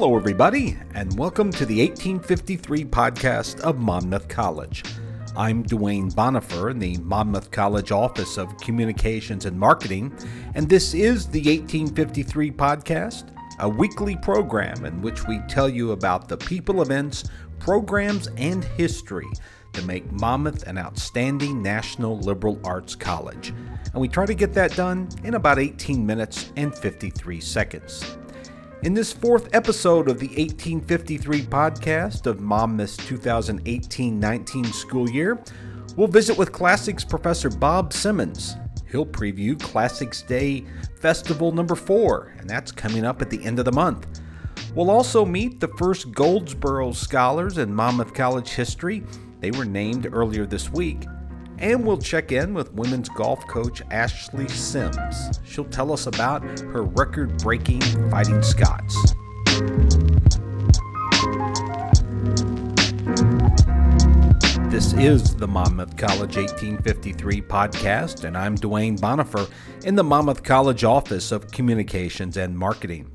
Hello, everybody, and welcome to the 1853 podcast of Monmouth College. I'm Duane Bonifer in the Monmouth College Office of Communications and Marketing, and this is the 1853 podcast, a weekly program in which we tell you about the people, events, programs, and history to make Monmouth an outstanding national liberal arts college. And we try to get that done in about 18 minutes and 53 seconds. In this fourth episode of the 1853 podcast of Monmouth's 2018 19 school year, we'll visit with Classics professor Bob Simmons. He'll preview Classics Day Festival number four, and that's coming up at the end of the month. We'll also meet the first Goldsborough Scholars in Monmouth College history. They were named earlier this week. And we'll check in with women's golf coach Ashley Sims. She'll tell us about her record breaking Fighting Scots. This is the Monmouth College 1853 podcast, and I'm Duane Bonifer in the Monmouth College Office of Communications and Marketing.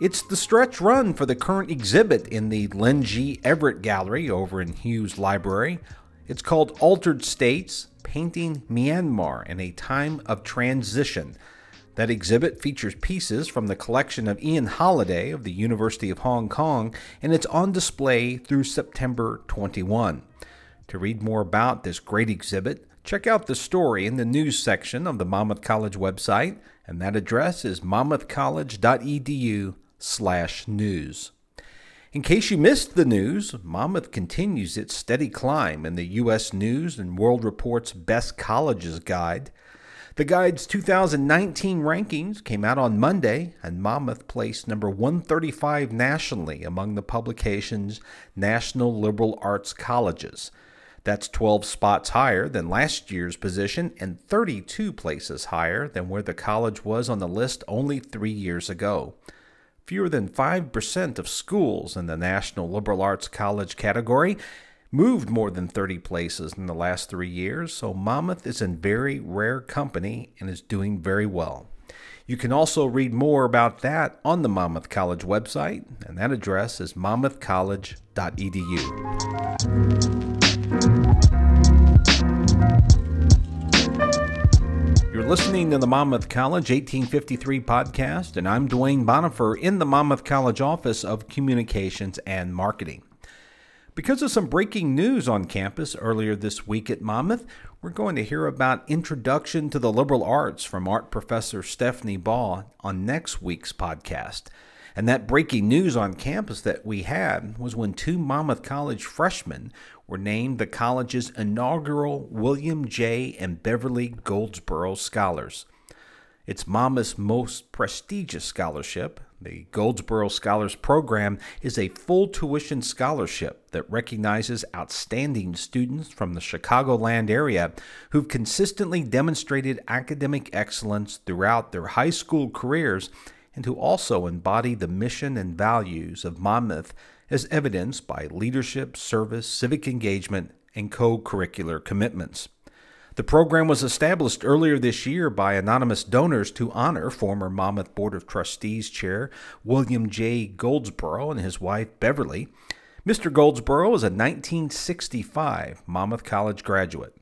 It's the stretch run for the current exhibit in the Len G. Everett Gallery over in Hewes Library it's called Altered States Painting Myanmar in a Time of Transition. That exhibit features pieces from the collection of Ian Holliday of the University of Hong Kong, and it's on display through September 21. To read more about this great exhibit, check out the story in the news section of the Monmouth College website, and that address is monmouthcollege.edu/news. In case you missed the news, Monmouth continues its steady climb in the U.S. News and World Report's Best Colleges Guide. The guide's 2019 rankings came out on Monday, and Monmouth placed number 135 nationally among the publication's National Liberal Arts Colleges. That's 12 spots higher than last year's position and 32 places higher than where the college was on the list only three years ago. Fewer than 5% of schools in the National Liberal Arts College category moved more than 30 places in the last three years, so Monmouth is in very rare company and is doing very well. You can also read more about that on the Monmouth College website, and that address is monmouthcollege.edu. listening to the Monmouth College 1853 podcast, and I'm Duane Bonifer in the Monmouth College Office of Communications and Marketing. Because of some breaking news on campus earlier this week at Monmouth, we're going to hear about Introduction to the Liberal Arts from art professor Stephanie Baugh on next week's podcast. And that breaking news on campus that we had was when two Monmouth College freshmen were named the college's inaugural William J. and Beverly Goldsborough Scholars. It's Monmouth's most prestigious scholarship. The Goldsborough Scholars Program is a full tuition scholarship that recognizes outstanding students from the Chicagoland area who've consistently demonstrated academic excellence throughout their high school careers and who also embody the mission and values of Monmouth as evidenced by leadership, service, civic engagement, and co curricular commitments. The program was established earlier this year by anonymous donors to honor former Monmouth Board of Trustees Chair William J. Goldsborough and his wife Beverly. Mr. Goldsborough is a 1965 Monmouth College graduate.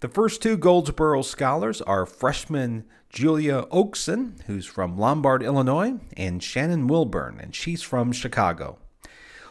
The first two Goldsborough scholars are freshman Julia Oakson, who's from Lombard, Illinois, and Shannon Wilbourne, and she's from Chicago.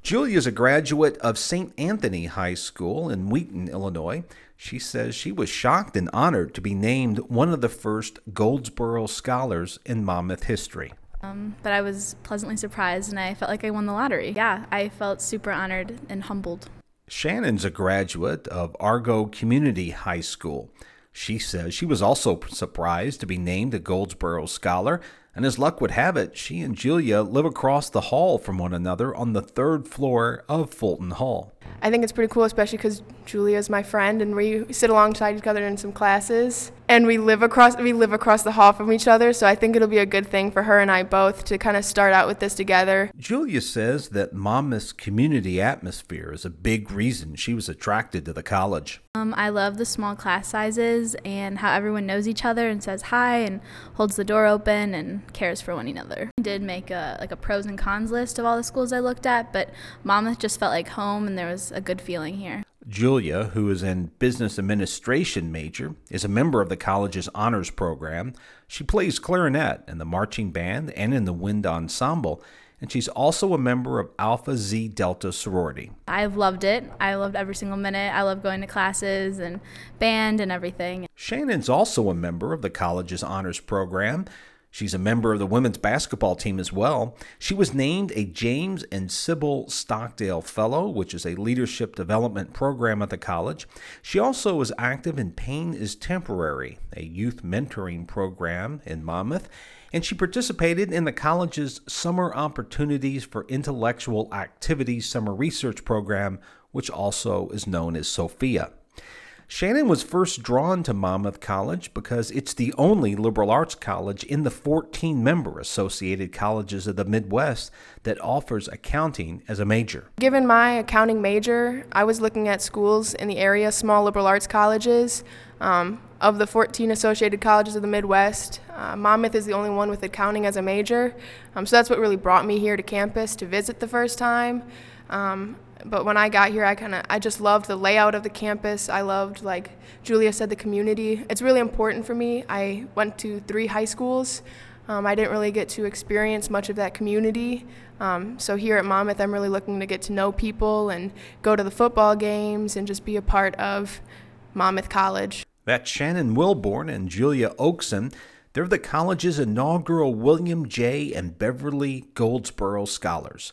Julia is a graduate of St. Anthony High School in Wheaton, Illinois. She says she was shocked and honored to be named one of the first Goldsborough scholars in Monmouth history. Um, but I was pleasantly surprised and I felt like I won the lottery. Yeah, I felt super honored and humbled. Shannon's a graduate of Argo Community High School. She says she was also surprised to be named a Goldsborough Scholar, and as luck would have it, she and Julia live across the hall from one another on the third floor of Fulton Hall. I think it's pretty cool, especially because Julia is my friend, and we sit alongside each other in some classes, and we live across we live across the hall from each other. So I think it'll be a good thing for her and I both to kind of start out with this together. Julia says that Monmouth's community atmosphere is a big reason she was attracted to the college. Um, I love the small class sizes and how everyone knows each other and says hi and holds the door open and cares for one another. I did make a like a pros and cons list of all the schools I looked at, but Monmouth just felt like home, and there was a good feeling here. Julia, who is an business administration major, is a member of the college's honors program. She plays clarinet in the marching band and in the wind ensemble, and she's also a member of Alpha Xi Delta sorority. I've loved it. I loved every single minute. I love going to classes and band and everything. Shannon's also a member of the college's honors program. She's a member of the women's basketball team as well. She was named a James and Sybil Stockdale Fellow, which is a leadership development program at the college. She also was active in Pain is Temporary, a youth mentoring program in Monmouth, and she participated in the college's Summer Opportunities for Intellectual Activities Summer Research Program, which also is known as SOFIA. Shannon was first drawn to Monmouth College because it's the only liberal arts college in the 14 member Associated Colleges of the Midwest that offers accounting as a major. Given my accounting major, I was looking at schools in the area, small liberal arts colleges. Um, of the 14 associated colleges of the Midwest, uh, Monmouth is the only one with accounting as a major. Um, so that's what really brought me here to campus to visit the first time. Um, but when I got here, I kind of I just loved the layout of the campus. I loved like Julia said the community. It's really important for me. I went to three high schools. Um, I didn't really get to experience much of that community. Um, so here at Monmouth, I'm really looking to get to know people and go to the football games and just be a part of Monmouth College. That's Shannon Wilbourne and Julia Oakson. They're the college's inaugural William J. and Beverly Goldsborough Scholars.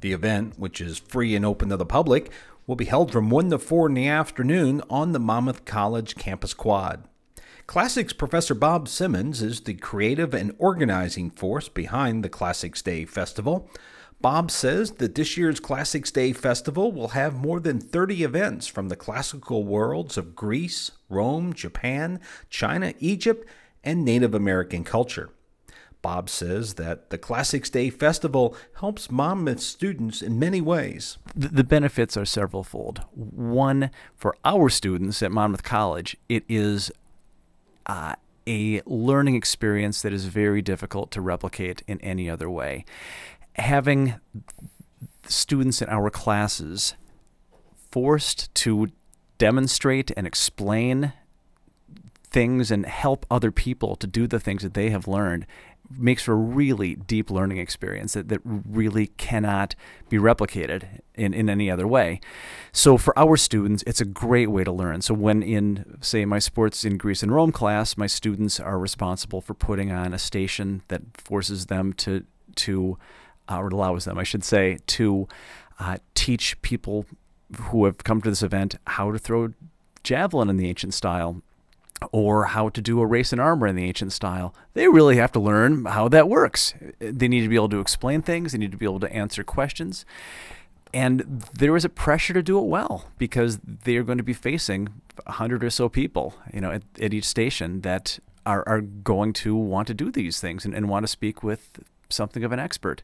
The event, which is free and open to the public, will be held from 1 to 4 in the afternoon on the Monmouth College campus quad. Classics professor Bob Simmons is the creative and organizing force behind the Classics Day Festival. Bob says that this year's Classics Day Festival will have more than 30 events from the classical worlds of Greece, Rome, Japan, China, Egypt, and Native American culture. Bob says that the Classics Day Festival helps Monmouth students in many ways. The benefits are severalfold. One, for our students at Monmouth College, it is uh, a learning experience that is very difficult to replicate in any other way. Having students in our classes forced to demonstrate and explain things and help other people to do the things that they have learned makes for a really deep learning experience that, that really cannot be replicated in, in any other way. So for our students, it's a great way to learn. So when in, say, my sports in Greece and Rome class, my students are responsible for putting on a station that forces them to, to uh, or allows them, I should say, to uh, teach people who have come to this event how to throw javelin in the ancient style or how to do a race in armor in the ancient style. They really have to learn how that works. They need to be able to explain things, they need to be able to answer questions. And there is a pressure to do it well because they're going to be facing a hundred or so people, you know, at, at, each station that are, are going to want to do these things and, and want to speak with something of an expert.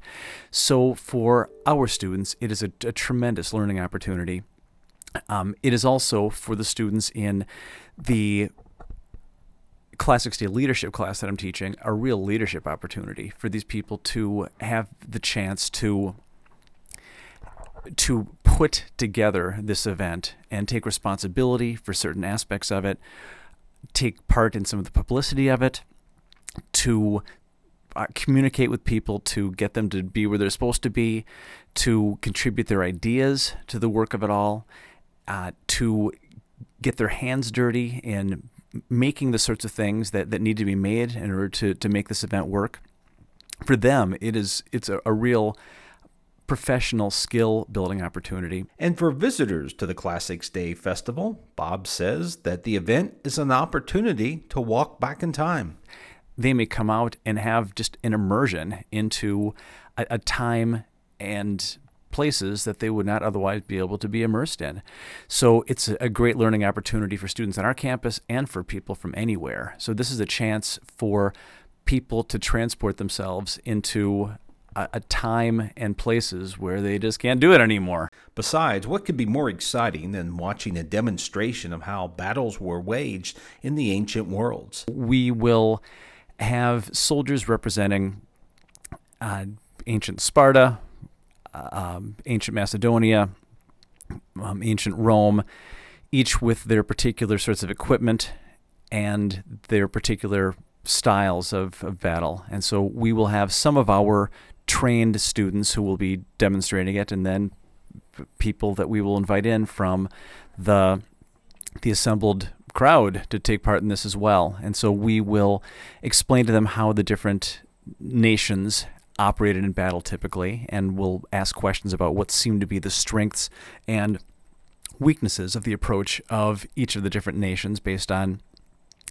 So for our students, it is a, a tremendous learning opportunity. Um, it is also for the students in the Classics Day leadership class that I'm teaching a real leadership opportunity for these people to have the chance to to put together this event and take responsibility for certain aspects of it, take part in some of the publicity of it, to uh, communicate with people to get them to be where they're supposed to be, to contribute their ideas to the work of it all, uh, to get their hands dirty in making the sorts of things that, that need to be made in order to, to make this event work. For them, it is it's a, a real professional skill building opportunity. And for visitors to the Classics Day Festival, Bob says that the event is an opportunity to walk back in time. They may come out and have just an immersion into a, a time and places that they would not otherwise be able to be immersed in. So it's a great learning opportunity for students on our campus and for people from anywhere. So this is a chance for people to transport themselves into a, a time and places where they just can't do it anymore. Besides, what could be more exciting than watching a demonstration of how battles were waged in the ancient worlds? We will have soldiers representing uh, ancient Sparta, um, ancient Macedonia, um, ancient Rome, each with their particular sorts of equipment and their particular styles of, of battle. And so we will have some of our trained students who will be demonstrating it, and then people that we will invite in from the the assembled crowd to take part in this as well. And so we will explain to them how the different nations operated in battle typically, and we'll ask questions about what seem to be the strengths and weaknesses of the approach of each of the different nations based on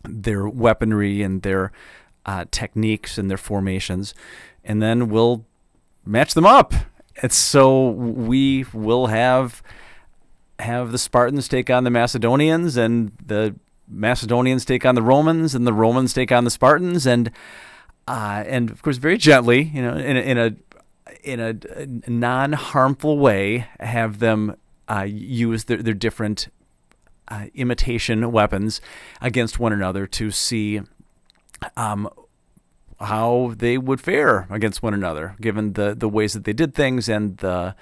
their weaponry and their uh, techniques and their formations and then we'll match them up. It's so we will have have the Spartans take on the Macedonians, and the Macedonians take on the Romans, and the Romans take on the Spartans, and uh, and of course, very gently, you know, in a, in a in a non-harmful way, have them uh, use their, their different uh, imitation weapons against one another to see um, how they would fare against one another, given the, the ways that they did things and the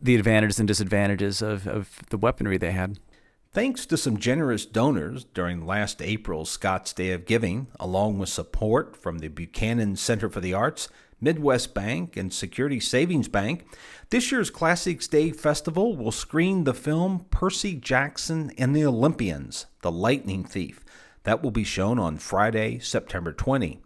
the advantages and disadvantages of, of the weaponry they had. Thanks to some generous donors during last April's Scots Day of Giving, along with support from the Buchanan Center for the Arts, Midwest Bank, and Security Savings Bank, this year's Classics Day Festival will screen the film Percy Jackson and the Olympians, The Lightning Thief. That will be shown on Friday, September 20.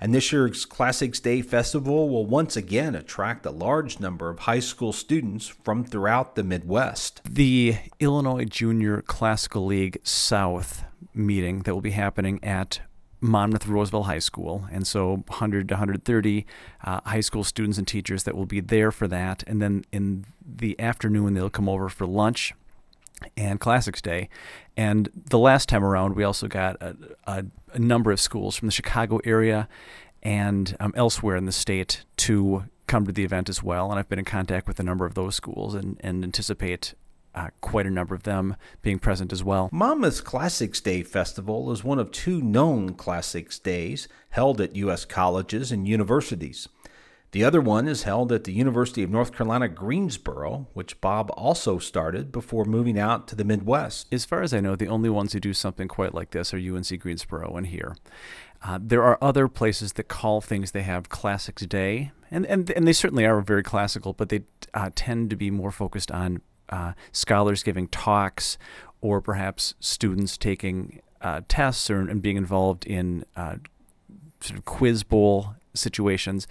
And this year's Classics Day Festival will once again attract a large number of high school students from throughout the Midwest. The Illinois Junior Classical League South meeting that will be happening at Monmouth Roseville High School. And so 100 to 130 uh, high school students and teachers that will be there for that. And then in the afternoon, they'll come over for lunch and Classics Day. And the last time around, we also got a, a, a number of schools from the Chicago area and um, elsewhere in the state to come to the event as well. And I've been in contact with a number of those schools and, and anticipate uh, quite a number of them being present as well. Monmouth's Classics Day Festival is one of two known Classics Days held at U.S. colleges and universities. The other one is held at the University of North Carolina, Greensboro, which Bob also started before moving out to the Midwest. As far as I know, the only ones who do something quite like this are UNC Greensboro and here. Uh, there are other places that call things they have Classics Day, and, and, and they certainly are very classical, but they uh, tend to be more focused on uh, scholars giving talks or perhaps students taking uh, tests or and being involved in uh, sort of quiz bowl situations.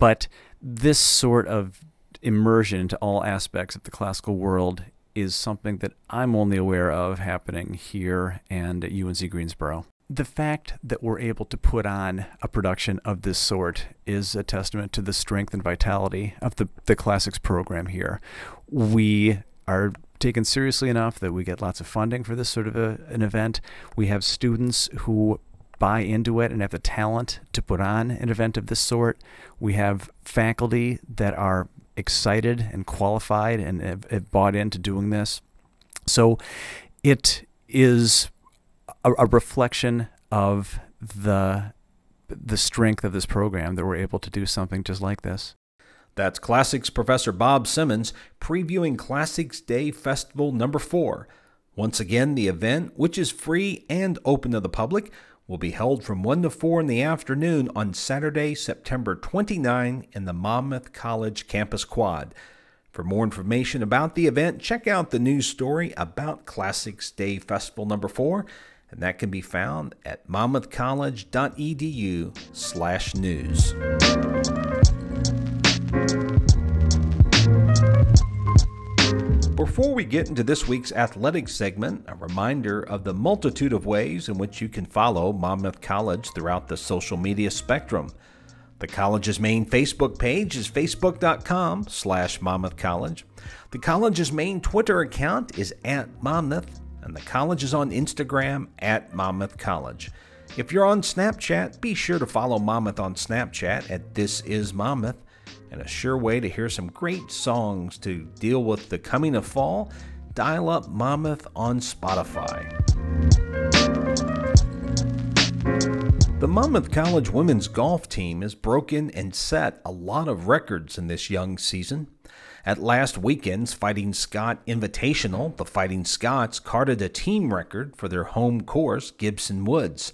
But this sort of immersion into all aspects of the classical world is something that I'm only aware of happening here and at UNC Greensboro. The fact that we're able to put on a production of this sort is a testament to the strength and vitality of the, the classics program here. We are taken seriously enough that we get lots of funding for this sort of a, an event. We have students who buy into it and have the talent to put on an event of this sort. We have faculty that are excited and qualified and have, have bought into doing this. So it is a, a reflection of the the strength of this program that we're able to do something just like this. That's Classics Professor Bob Simmons previewing Classics Day Festival number 4. Once again, the event, which is free and open to the public, will be held from 1 to 4 in the afternoon on Saturday, September 29 in the Monmouth College Campus Quad. For more information about the event, check out the news story about Classics Day Festival number 4 and that can be found at monmouthcollege.edu/news. Before we get into this week's athletics segment, a reminder of the multitude of ways in which you can follow Monmouth College throughout the social media spectrum. The college's main Facebook page is facebook.com slash Monmouth College. The college's main Twitter account is at Monmouth, and the college is on Instagram at Monmouth College. If you're on Snapchat, be sure to follow Monmouth on Snapchat at This Is Monmouth. And a sure way to hear some great songs to deal with the coming of fall, dial up Monmouth on Spotify. The Monmouth College women's golf team has broken and set a lot of records in this young season. At last weekend's Fighting Scots Invitational, the Fighting Scots carded a team record for their home course, Gibson Woods.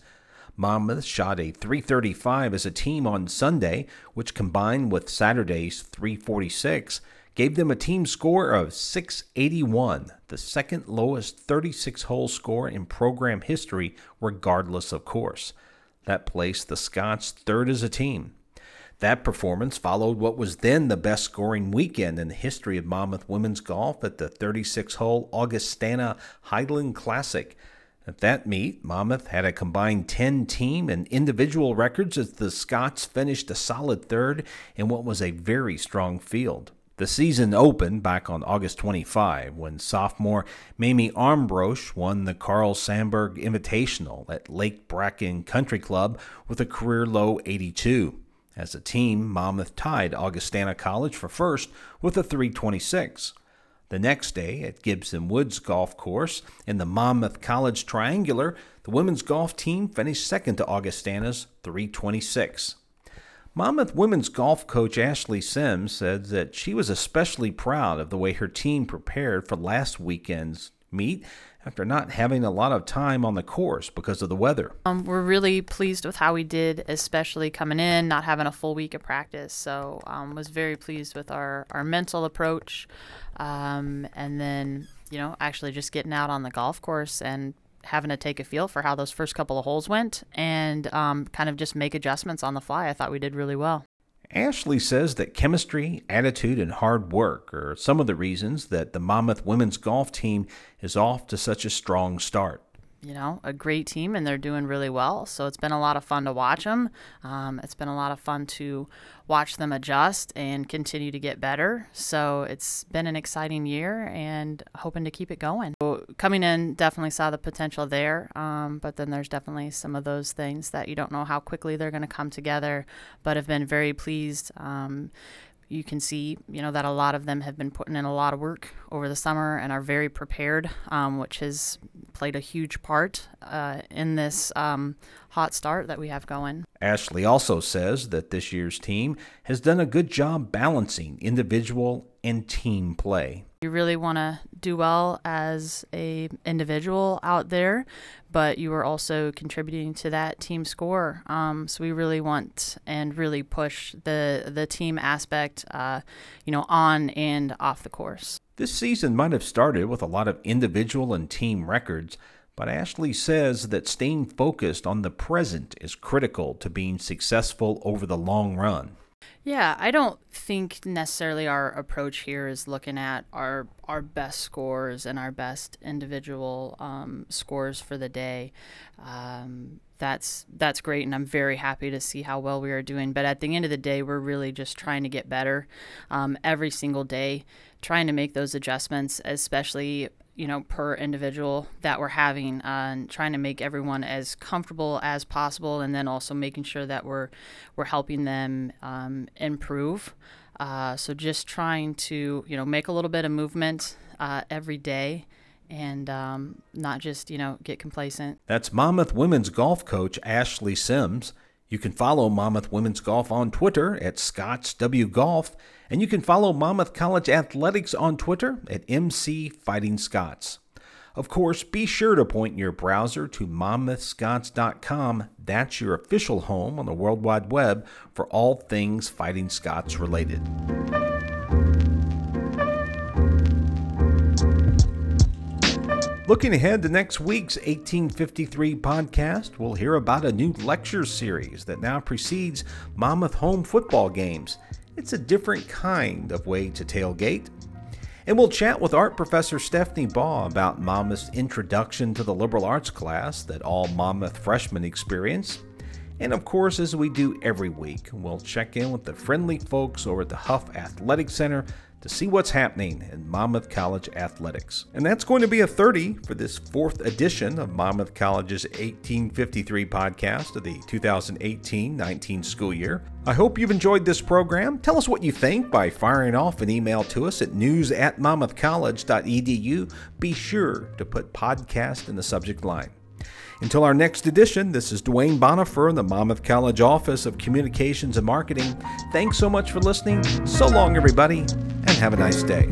Monmouth shot a 335 as a team on Sunday, which combined with Saturday's 346 gave them a team score of 681, the second lowest 36 hole score in program history, regardless of course. That placed the Scots third as a team. That performance followed what was then the best scoring weekend in the history of Monmouth women's golf at the 36 hole Augustana Highland Classic. At that meet, Monmouth had a combined 10 team and individual records as the Scots finished a solid third in what was a very strong field. The season opened back on August 25 when sophomore Mamie Armbrosch won the Carl Sandburg Invitational at Lake Bracken Country Club with a career low 82. As a team, Monmouth tied Augustana College for first with a 326. The next day at Gibson Woods Golf Course in the Monmouth College Triangular, the women's golf team finished second to Augustana's 326. Monmouth women's golf coach Ashley Sims said that she was especially proud of the way her team prepared for last weekend's meet after not having a lot of time on the course because of the weather. Um, we're really pleased with how we did, especially coming in, not having a full week of practice. So um, was very pleased with our, our mental approach, um, and then you know actually just getting out on the golf course and having to take a feel for how those first couple of holes went and um, kind of just make adjustments on the fly. I thought we did really well. Ashley says that chemistry, attitude, and hard work are some of the reasons that the Monmouth women's golf team is off to such a strong start you know, a great team and they're doing really well. So it's been a lot of fun to watch them. Um, it's been a lot of fun to watch them adjust and continue to get better. So it's been an exciting year and hoping to keep it going. So coming in, definitely saw the potential there, um, but then there's definitely some of those things that you don't know how quickly they're going to come together, but have been very pleased. Um, you can see, you know, that a lot of them have been putting in a lot of work over the summer and are very prepared, um, which has played a huge part uh, in this um, hot start that we have going. Ashley also says that this year's team has done a good job balancing individual and team play. You really want to do well as a individual out there, but you are also contributing to that team score. Um, so we really want and really push the the team aspect, uh, you know, on and off the course. This season might have started with a lot of individual and team records, but Ashley says that staying focused on the present is critical to being successful over the long run. Yeah, I don't think necessarily our approach here is looking at our our best scores and our best individual um, scores for the day. Um, that's that's great, and I'm very happy to see how well we are doing. But at the end of the day, we're really just trying to get better um, every single day, trying to make those adjustments, especially you know per individual that we're having uh, and trying to make everyone as comfortable as possible and then also making sure that we're we're helping them um, improve. Uh, so just trying to you know make a little bit of movement uh, every day and um, not just you know get complacent. That's monmouth women's golf coach ashley sims you can follow Monmouth Women's Golf on Twitter at Scotts W Golf, and you can follow Monmouth College Athletics on Twitter at MC Fighting Scots. Of course, be sure to point your browser to monmouthscots.com. That's your official home on the World Wide Web for all things Fighting Scots related. Looking ahead to next week's 1853 podcast, we'll hear about a new lecture series that now precedes Monmouth home football games. It's a different kind of way to tailgate. And we'll chat with art professor Stephanie Baugh about Monmouth's introduction to the liberal arts class that all Monmouth freshmen experience. And of course, as we do every week, we'll check in with the friendly folks over at the Huff Athletic Center to see what's happening in Monmouth College athletics. And that's going to be a 30 for this fourth edition of Monmouth College's 1853 podcast of the 2018 19 school year. I hope you've enjoyed this program. Tell us what you think by firing off an email to us at news at monmouthcollege.edu. Be sure to put podcast in the subject line. Until our next edition, this is Duane Bonifer in the Monmouth College Office of Communications and Marketing. Thanks so much for listening. So long, everybody, and have a nice day.